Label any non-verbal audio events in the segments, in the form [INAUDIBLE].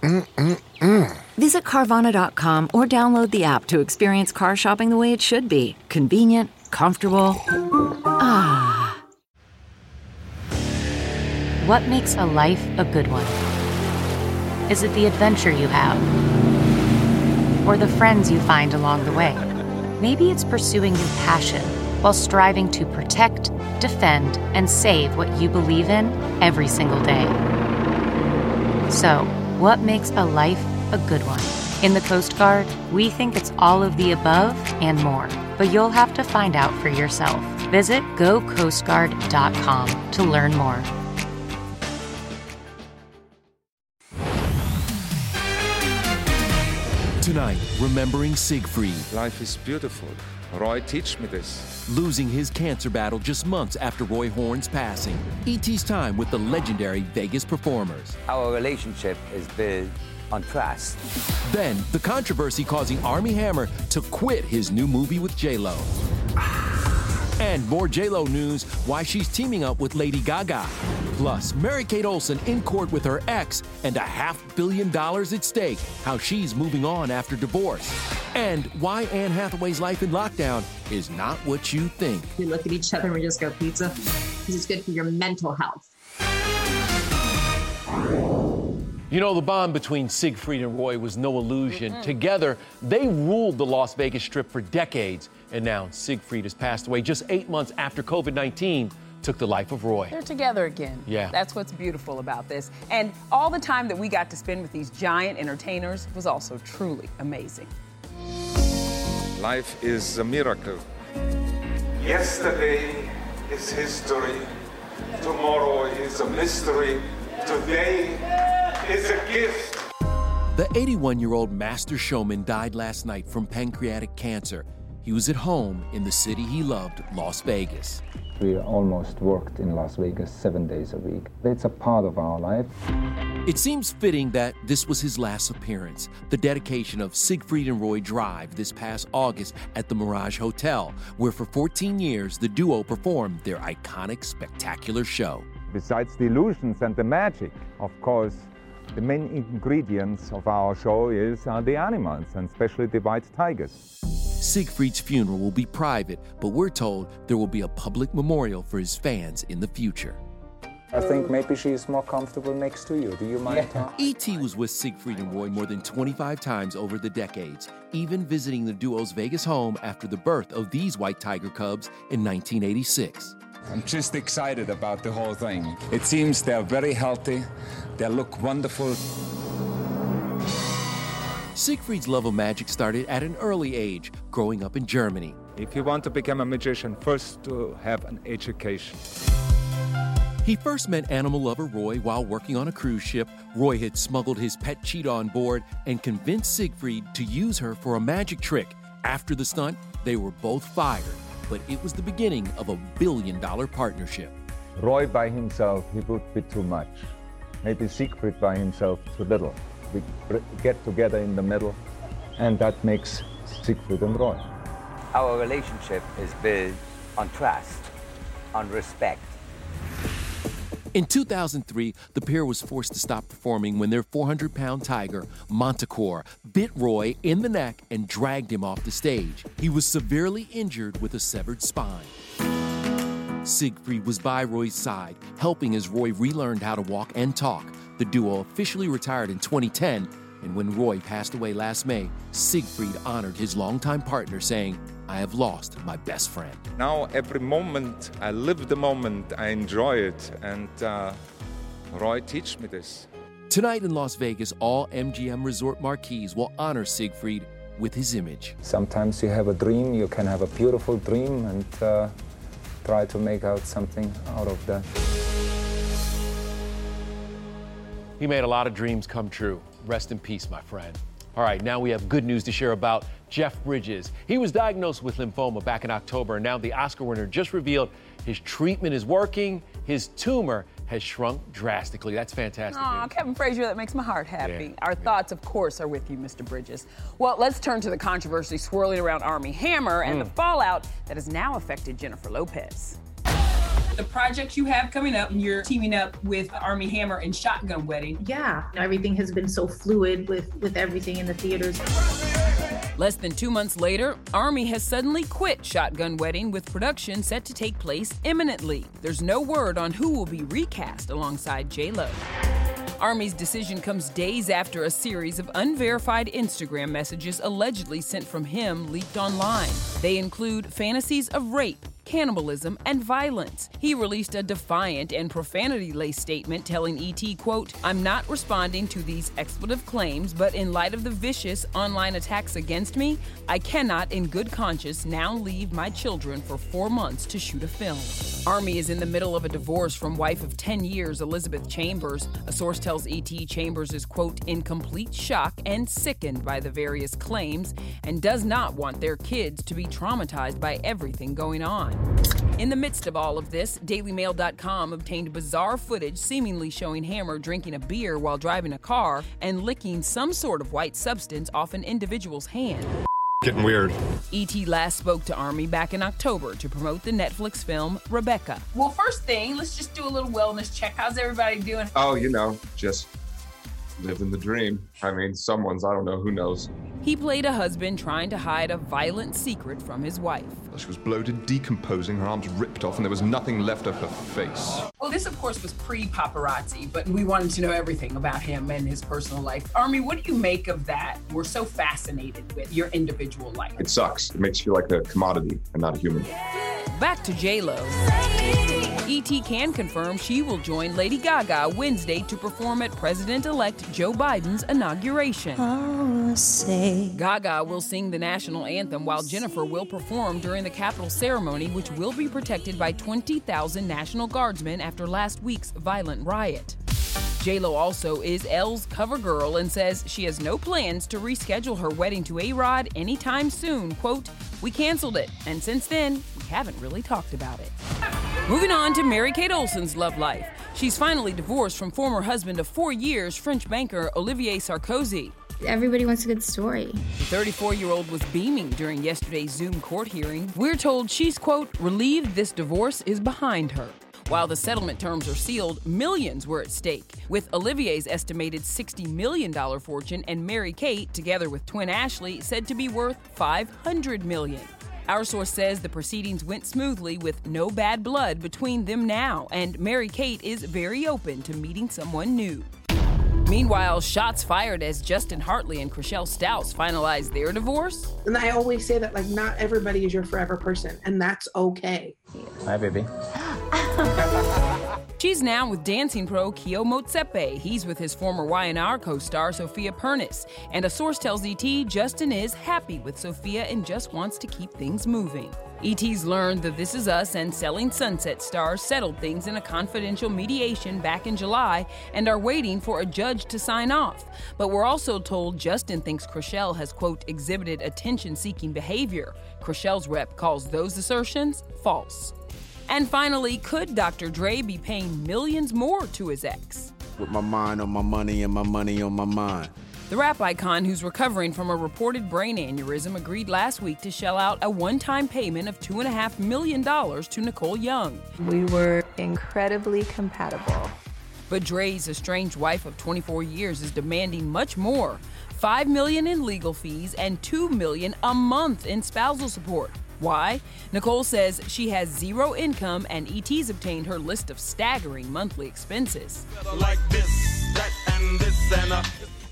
Mm-mm-mm. Visit Carvana.com or download the app to experience car shopping the way it should be convenient, comfortable. Ah. What makes a life a good one? Is it the adventure you have? Or the friends you find along the way? Maybe it's pursuing your passion while striving to protect, defend, and save what you believe in every single day. So, what makes a life a good one? In the Coast Guard, we think it's all of the above and more, but you'll have to find out for yourself. Visit gocoastguard.com to learn more. Tonight, remembering Siegfried. Life is beautiful. Roy, teach me this. Losing his cancer battle just months after Roy Horn's passing. E.T.'s time with the legendary Vegas performers. Our relationship is built on trust. Then, the controversy causing Armie Hammer to quit his new movie with J-Lo. And more J-Lo news, why she's teaming up with Lady Gaga. Plus, Mary-Kate Olsen in court with her ex and a half billion dollars at stake, how she's moving on after divorce. And why Anne Hathaway's life in lockdown is not what you think. We look at each other and we just go, pizza, because it's good for your mental health. You know, the bond between Siegfried and Roy was no illusion. Mm-hmm. Together, they ruled the Las Vegas Strip for decades. And now Siegfried has passed away just eight months after COVID 19 took the life of Roy. They're together again. Yeah. That's what's beautiful about this. And all the time that we got to spend with these giant entertainers was also truly amazing. Life is a miracle. Yesterday is history. Tomorrow is a mystery. Today is a gift. The 81 year old master showman died last night from pancreatic cancer. He was at home in the city he loved, Las Vegas. We almost worked in Las Vegas seven days a week. It's a part of our life. It seems fitting that this was his last appearance, the dedication of Siegfried and Roy Drive this past August at the Mirage Hotel, where for 14 years the duo performed their iconic, spectacular show. Besides the illusions and the magic, of course, the main ingredients of our show is uh, the animals, and especially the white tigers. Siegfried's funeral will be private, but we're told there will be a public memorial for his fans in the future. I think maybe she's more comfortable next to you. Do you mind? Yeah. E.T. was with Siegfried and Roy more than 25 times over the decades, even visiting the duo's Vegas home after the birth of these white tiger cubs in 1986. I'm just excited about the whole thing. It seems they're very healthy, they look wonderful. Siegfried's love of magic started at an early age, growing up in Germany. If you want to become a magician, first to have an education. He first met animal lover Roy while working on a cruise ship. Roy had smuggled his pet cheetah on board and convinced Siegfried to use her for a magic trick. After the stunt, they were both fired, but it was the beginning of a billion dollar partnership. Roy by himself, he would be too much. Maybe Siegfried by himself, too little. We get together in the middle, and that makes Siegfried and Roy. Our relationship is built on trust, on respect. In 2003, the pair was forced to stop performing when their 400 pound tiger, Manticore, bit Roy in the neck and dragged him off the stage. He was severely injured with a severed spine. Siegfried was by Roy's side, helping as Roy relearned how to walk and talk. The duo officially retired in 2010, and when Roy passed away last May, Siegfried honored his longtime partner, saying, I have lost my best friend. Now, every moment, I live the moment, I enjoy it, and uh, Roy teach me this. Tonight in Las Vegas, all MGM Resort marquees will honor Siegfried with his image. Sometimes you have a dream, you can have a beautiful dream and uh, try to make out something out of that. He made a lot of dreams come true. Rest in peace, my friend. All right, now we have good news to share about Jeff Bridges. He was diagnosed with lymphoma back in October, and now the Oscar winner just revealed his treatment is working. His tumor has shrunk drastically. That's fantastic. Aw, Kevin Frazier, that makes my heart happy. Our thoughts, of course, are with you, Mr. Bridges. Well, let's turn to the controversy swirling around Armie Hammer and Mm. the fallout that has now affected Jennifer Lopez. The project you have coming up, and you're teaming up with Armie Hammer and Shotgun Wedding. Yeah, everything has been so fluid with with everything in the theaters. Less than two months later, Armie has suddenly quit Shotgun Wedding with production set to take place imminently. There's no word on who will be recast alongside J-Lo. Armie's decision comes days after a series of unverified Instagram messages allegedly sent from him leaked online. They include fantasies of rape, cannibalism, and violence. He released a defiant and profanity-laced statement telling ET, quote, I'm not responding to these expletive claims, but in light of the vicious online attacks against me, I cannot in good conscience now leave my children for four months to shoot a film. Armie is in the middle of a divorce from wife of 10 years, Elizabeth Chambers. A source tells ET Chambers is, quote, in complete shock and sickened by the various claims and does not want their kids to be traumatized by everything going on. In the midst of all of this, DailyMail.com obtained bizarre footage seemingly showing Hammer drinking a beer while driving a car and licking some sort of white substance off an individual's hand. Getting weird. ET last spoke to Armie back in October to promote the Netflix film Rebecca. Well, first thing, let's just do a little wellness check. How's everybody doing? Oh, you know, just living the dream. I mean, someone's, I don't know, who knows. He played a husband trying to hide a violent secret from his wife. She was bloated, decomposing, her arms ripped off, and there was nothing left of her face. Well, this, of course, was pre paparazzi, but we wanted to know everything about him and his personal life. Armie, what do you make of that? We're so fascinated with your individual life. It sucks. It makes you feel like a commodity and not a human. Back to J-Lo. ET can confirm she will join Lady Gaga Wednesday to perform at President-elect Joe Biden's inauguration. Gaga will sing the national anthem while Jennifer will perform during the Capitol ceremony, which will be protected by 20,000 National Guardsmen after last week's violent riot. J-Lo also is Elle's cover girl and says she has no plans to reschedule her wedding to A-Rod anytime soon. Quote, we canceled it, and since then, we haven't really talked about it. Moving on to Mary Kate Olsen's love life. She's finally divorced from former husband of four years, French banker Olivier Sarkozy. Everybody wants a good story. The 34 year old was beaming during yesterday's Zoom court hearing. We're told she's, quote, relieved this divorce is behind her. While the settlement terms are sealed, millions were at stake, with Olivier's estimated $60 million fortune and Mary Kate, together with twin Ashley, said to be worth $500 million. Our source says the proceedings went smoothly with no bad blood between them now, and Mary Kate is very open to meeting someone new. Meanwhile, shots fired as Justin Hartley and Chrishell Stause finalized their divorce. And I always say that like not everybody is your forever person, and that's okay. Hi, baby. [LAUGHS] She's now with dancing pro Keo Motsepe. He's with his former Y&R co-star Sofia Pernas. And a source tells ET Justin is happy with Sofia and just wants to keep things moving. ET's learned that This Is Us and Selling Sunset stars settled things in a confidential mediation back in July and are waiting for a judge to sign off. But we're also told Justin thinks Chrishell has, quote, exhibited attention seeking behavior. Chrishell's rep calls those assertions false. And finally, could Dr. Dre be paying millions more to his ex? With my mind on my money and my money on my mind. The rap icon, who's recovering from a reported brain aneurysm, agreed last week to shell out a one time payment of $2.5 million to Nicole Young. We were incredibly compatible. But Dre's estranged wife of 24 years is demanding much more 5 million in legal fees and 2 million a month in spousal support. Why? Nicole says she has zero income and ET's obtained her list of staggering monthly expenses. Like this, that, and this, and a.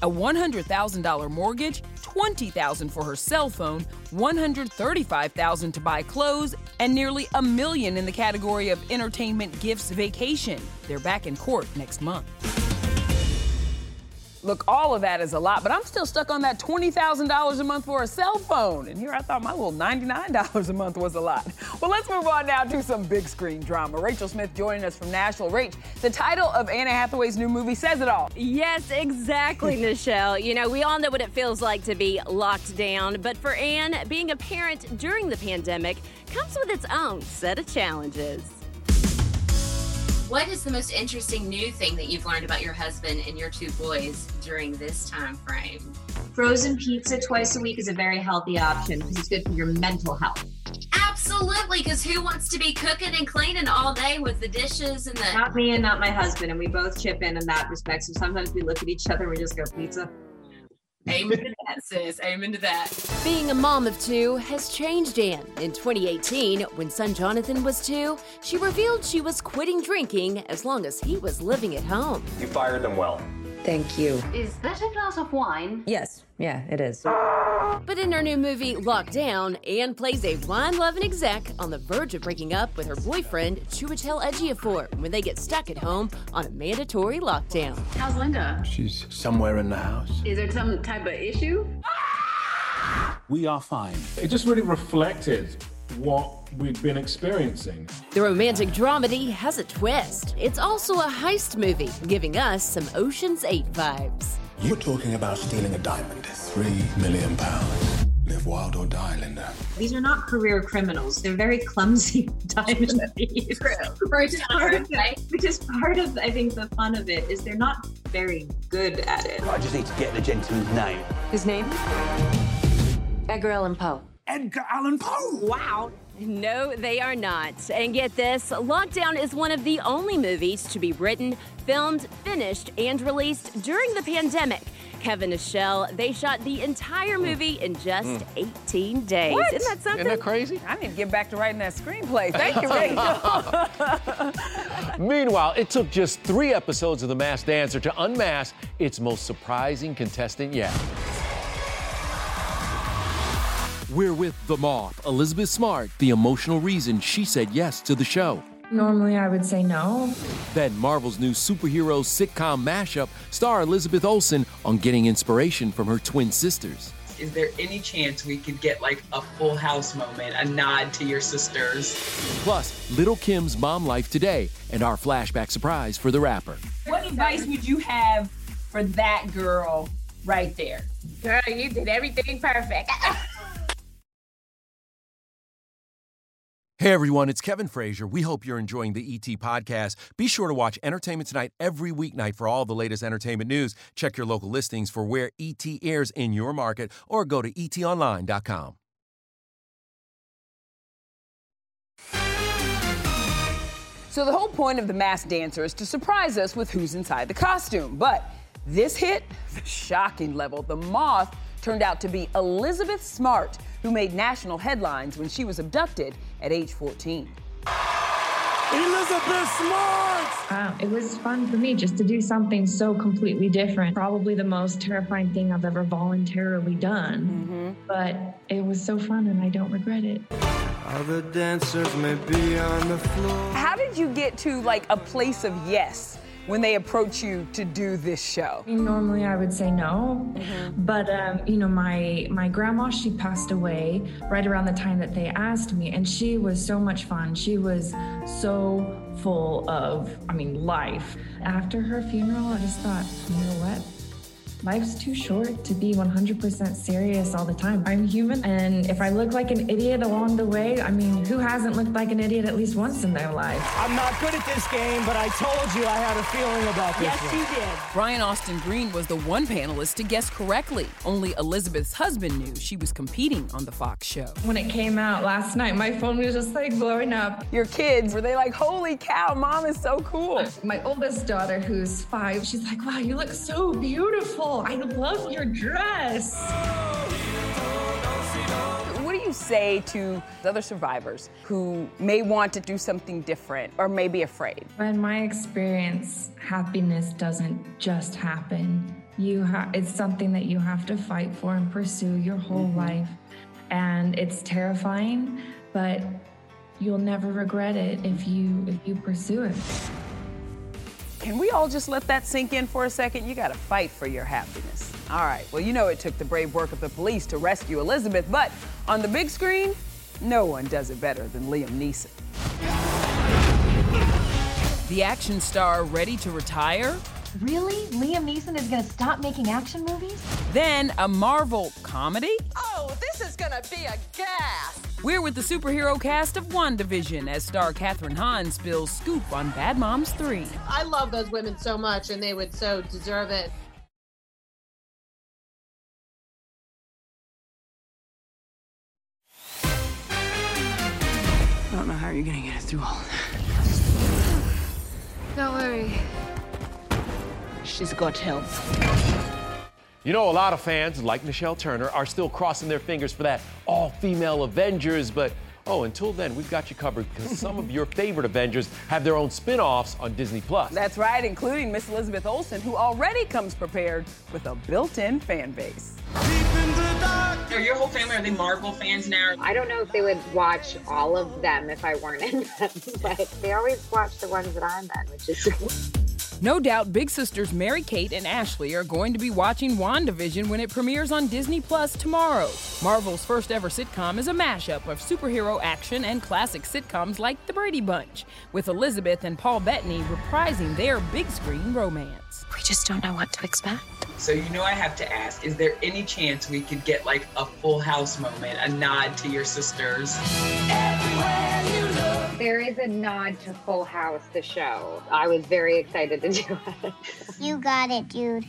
A $100,000 mortgage, 20,000 for her cell phone, 135,000 to buy clothes, and nearly a million in the category of entertainment gifts vacation. They're back in court next month. Look, all of that is a lot, but I'm still stuck on that $20,000 a month for a cell phone. And here I thought my little $99 a month was a lot. Well, let's move on now to some big screen drama. Rachel Smith joining us from Nashville. Rach, the title of Anne Hathaway's new movie says it all. Yes, exactly, [LAUGHS] Nischelle. You know, we all know what it feels like to be locked down, but for Anne, being a parent during the pandemic comes with its own set of challenges. What is the most interesting new thing that you've learned about your husband and your two boys during this time frame? Frozen pizza twice a week is a very healthy option because it's good for your mental health. Absolutely, because who wants to be cooking and cleaning all day with the dishes and the. Not me and not my husband, and we both chip in in that respect. So sometimes we look at each other and we just go pizza. Amen to that, sis. Amen to that. Being a mom of two has changed Anne. In 2018, when son Jonathan was two, she revealed she was quitting drinking as long as he was living at home. You fired them well. Thank you. Is that a glass of wine? Yes, yeah, it is. But in her new movie, Lockdown, Anne plays a wine-loving exec on the verge of breaking up with her boyfriend, Chiwetel Ejiofor, when they get stuck at home on a mandatory lockdown. How's Linda? She's somewhere in the house. Is there some type of issue? We are fine. It just really reflected what we'd been experiencing. The romantic dramedy has a twist. It's also a heist movie, giving us some Ocean's 8 vibes. You're talking about stealing a diamond. Three million pounds. Live wild or die, Linda. These are not career criminals. They're very clumsy [LAUGHS] diamond thieves. Which is part of it. Which is part of, I think, the fun of it is they're not very good at it. I just need to get the gentleman's name. His name? Edgar Allan Poe. Edgar Allan Poe. Wow. No, they are not. And get this Lockdown is one of the only movies to be written, filmed, finished, and released during the pandemic. Kevin and Shell, they shot the entire movie in just hmm. 18 days. What? Isn't that something? Isn't that crazy? I need to get back to writing that screenplay. Thank you, [LAUGHS] Rachel. Meanwhile, it took just three episodes of The Masked Dancer to unmask its most surprising contestant yet. We're with The Moth, Elizabeth Smart, the emotional reason she said yes to the show. Normally, I would say no. Then Marvel's new superhero sitcom mashup star Elizabeth Olsen on getting inspiration from her twin sisters. Is there any chance we could get like a full house moment, a nod to your sisters? Plus, Lil Kim's mom life today and our flashback surprise for the rapper. What advice would you have for that girl right there? Girl, you did everything perfect. [LAUGHS] Hey everyone, it's Kevin Frazier. We hope you're enjoying the ET podcast. Be sure to watch Entertainment Tonight every weeknight for all the latest entertainment news. Check your local listings for where ET airs in your market or go to etonline.com. So the whole point of the masked dancer is to surprise us with who's inside the costume. But this hit the shocking level. The moth turned out to be Elizabeth Smart, who made national headlines when she was abducted at age 14. Elizabeth Smart! Wow, it was fun for me just to do something so completely different. Probably the most terrifying thing I've ever voluntarily done. Mm-hmm. But it was so fun and I don't regret it. Other dancers may be on the floor. How did you get to like a place of yes when they approach you to do this show? I mean, normally I would say no, but um, you know, my my grandma she passed away right around the time that they asked me, and she was so much fun. She was so full of, I mean, life. After her funeral, I just thought, you know what? Life's too short to be 100% serious all the time. I'm human, and if I look like an idiot along the way, I mean, who hasn't looked like an idiot at least once in their life? I'm not good at this game, but I told you I had a feeling about this Yes, one. you did. Brian Austin Green was the one panelist to guess correctly. Only Elizabeth's husband knew she was competing on the Fox show. When it came out last night, my phone was just like blowing up. Your kids, were they like, holy cow, mom is so cool? My oldest daughter, who's five, she's like, wow, you look so beautiful. I love your dress. What do you you say to the other survivors who may want to do something different or may be afraid? In my experience, happiness doesn't just happen. You ha- it's something that you have to fight for and pursue your whole Mm-hmm. life. And it's terrifying, but you'll never regret it if you if you pursue it. Can we all just let that sink in for a second? You got to fight for your happiness. All right. Well, you know it took the brave work of the police to rescue Elizabeth, but on the big screen, no one does it better than Liam Neeson. The action star ready to retire? Really? Liam Neeson is gonna stop making action movies? Then a Marvel comedy? Oh, this is gonna be a gas! We're with the superhero cast of WandaVision as star Kathryn Hahn spills scoop on Bad Moms 3. I love those women so much, and they would so deserve it. I don't know how you're gonna get it through all of that. Don't worry. She's got help. You know, a lot of fans, like Nischelle Turner, are still crossing their fingers for that all female Avengers, but oh, until then, we've got you covered because some of your favorite Avengers have their own spin offs on Disney Plus. That's right, including Miss Elizabeth Olsen, who already comes prepared with a built in fan base. Are your whole family, are they Marvel fans now? I don't know if they would watch all of them if I weren't in them, [LAUGHS] but they always watch the ones that I'm in, which is No doubt big sisters Mary Kate and Ashley are going to be watching WandaVision when it premieres on Disney Plus tomorrow. Marvel's first ever sitcom is a mashup of superhero action and classic sitcoms like The Brady Bunch, with Elizabeth and Paul Bettany reprising their big screen romance. we just don't know what to expect. So you know I have to ask, is there any chance we could get like a full house moment, a nod to your sisters? There is a nod to Full House, the show. I was very excited to do [LAUGHS] it. You got it, dude.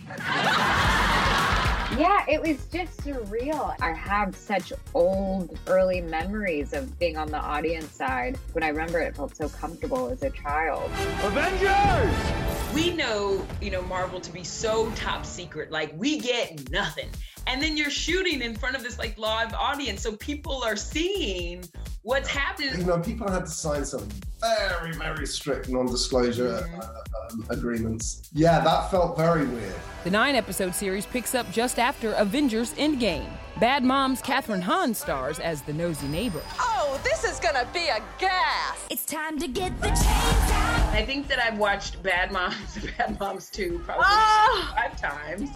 Yeah, it was just surreal. I have such old, early memories of being on the audience side. When I remember it, it felt so comfortable as a child. Avengers! We know, you know, Marvel to be so top secret. Like, we get nothing. And then you're shooting in front of this like live audience. So people are seeing what's happening. You know, people had to sign some very, very strict non-disclosure uh, um, agreements. Yeah, that felt very weird. The nine episode series picks up just after Avengers Endgame. Bad Moms Kathryn Hahn stars as the nosy neighbor. Oh, this is gonna be a gas! It's time to get the chains out. I think that I've watched Bad Moms, [LAUGHS] Bad Moms 2 probably Ah! five times.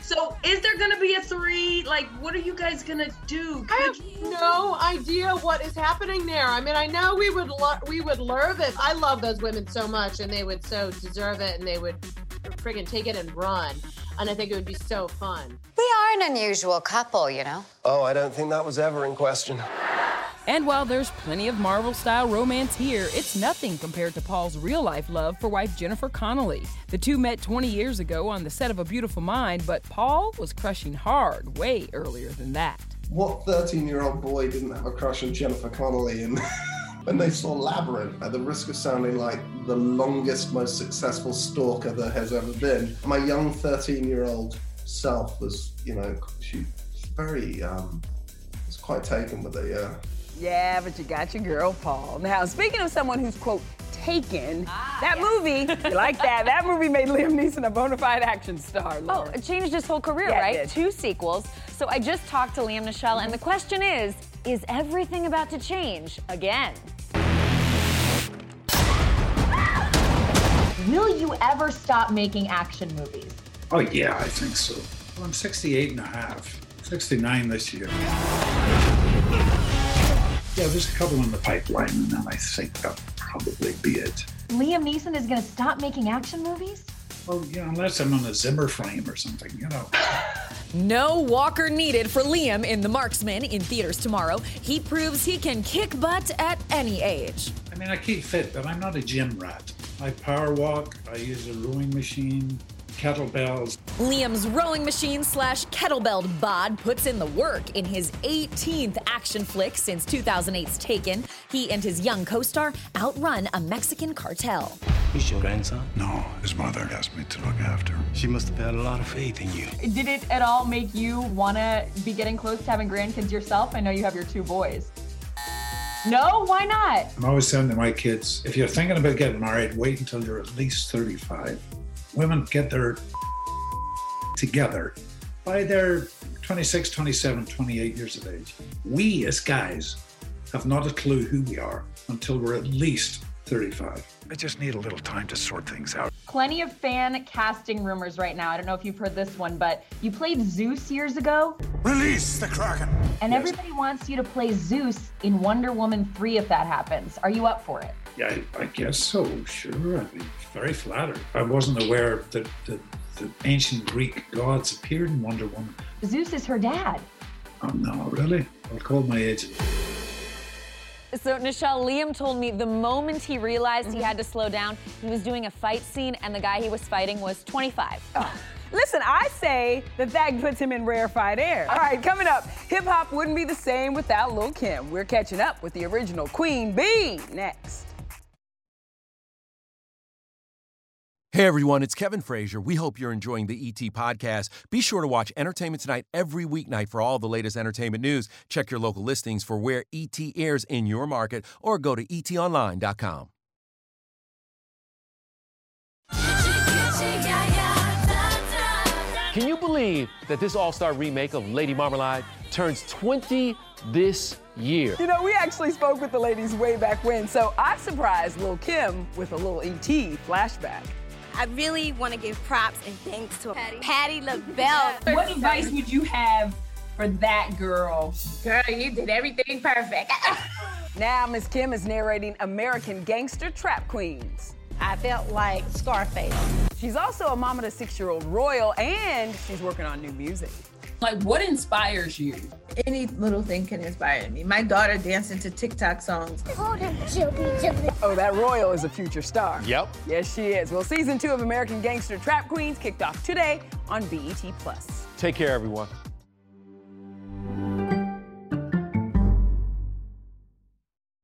So is there gonna be a three? Like, what are you guys gonna do? I have no idea what is happening there. I mean, I know we would lo- we would love it. I love those women so much, and they would so deserve it, and they would friggin' take it and run. And I think it would be so fun. We are an unusual couple, you know. Oh, I don't think that was ever in question. And while there's plenty of Marvel style romance here, it's nothing compared to Paul's real life love for wife Jennifer Connelly. The two met 20 years ago on the set of A Beautiful Mind, but Paul was crushing hard way earlier than that. What 13-year-old boy didn't have a crush on Jennifer Connelly? And [LAUGHS] when they saw Labyrinth, at the risk of sounding like the longest, most successful stalker there has ever been, my young 13-year-old self was, you know, she very, um, was quite taken with it. Yeah. Yeah, but you got your girl Paul. Now, speaking of someone who's, quote, taken, ah, that movie, you like that? That movie made Liam Neeson a bona fide action star. Oh, it changed his whole career, Yeah, it right? did. Two sequels. So I just talked to Liam Nischelle, and the question is is everything about to change again? Will you ever stop making action movies? Oh, yeah, I think so. Well, I'm 68 and a half, 69 this year. Yeah, there's a couple in the pipeline, and then I think that'll probably be it. Liam Neeson is gonna stop making action movies? Well, yeah, unless I'm on a Zimmer frame or something, you know. [LAUGHS] No walker needed for Liam in The Marksman in theaters tomorrow. He proves he can kick butt at any age. I mean, I keep fit, but I'm not a gym rat. I power walk, I use a rowing machine, kettlebells. Liam's rowing machine slash kettlebell bod puts in the work in his 18th action flick since 2008's Taken. He and his young co star outrun a Mexican cartel. He's your grandson? No, his mother asked me to look after him. She must have had a lot of faith in you. Did it at all make you want to be getting close to having grandkids yourself? I know you have your two boys. No, why not? I'm always saying to my kids, if you're thinking about getting married, wait until you're at least 35. Women get their together by their 26, 27, 28 years of age. We as guys have not a clue who we are until we're at least 35. I just need a little time to sort things out. Plenty of fan casting rumors right now. I don't know if you've heard this one, but you played Zeus years ago. Release the Kraken! And Yes. everybody wants you to play Zeus in Wonder Woman 3 if that happens. Are you up for it? Yeah, I, I guess so, sure. I'd be very flattered. I wasn't aware that the, the ancient Greek gods appeared in Wonder Woman. Zeus is her dad. Oh, no, really? I'll call my agent. So, Nischelle, Liam told me the moment he realized he had to slow down, he was doing a fight scene and the guy he was fighting was 25. Listen, I say that that puts him in rarefied air. All right, coming up, hip hop wouldn't be the same without Lil Kim. We're catching up with the original Queen Bee next. Hey everyone, it's Kevin Frazier. We hope you're enjoying the ET podcast. Be sure to watch Entertainment Tonight every weeknight for all the latest entertainment news. Check your local listings for where ET airs in your market or go to etonline.com. Can you believe that this all star remake of Lady Marmalade turns 20 this year? You know, we actually spoke with the ladies way back when, so I surprised Lil Kim with a little ET flashback. I really want to give props and thanks to Patti, Patti LaBelle. [LAUGHS] What advice would you have for that girl? Girl, you did everything perfect. [LAUGHS] Now, Miss Kim is narrating American Gangster Trap Queens. I felt like Scarface. She's also a mom of a six year old Royal, and she's working on new music. Like, what inspires you? Any little thing can inspire me. My daughter dancing to TikTok songs. Oh, that Royal is a future star. Yep. Yes, she is. Well, season two of American Gangster Trap Queens kicked off today on BET Plus. Take care, everyone.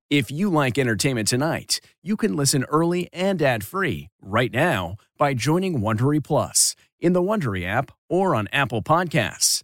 If you like entertainment tonight, you can listen early and ad-free right now by joining Wondery Plus in the Wondery app or on Apple Podcasts.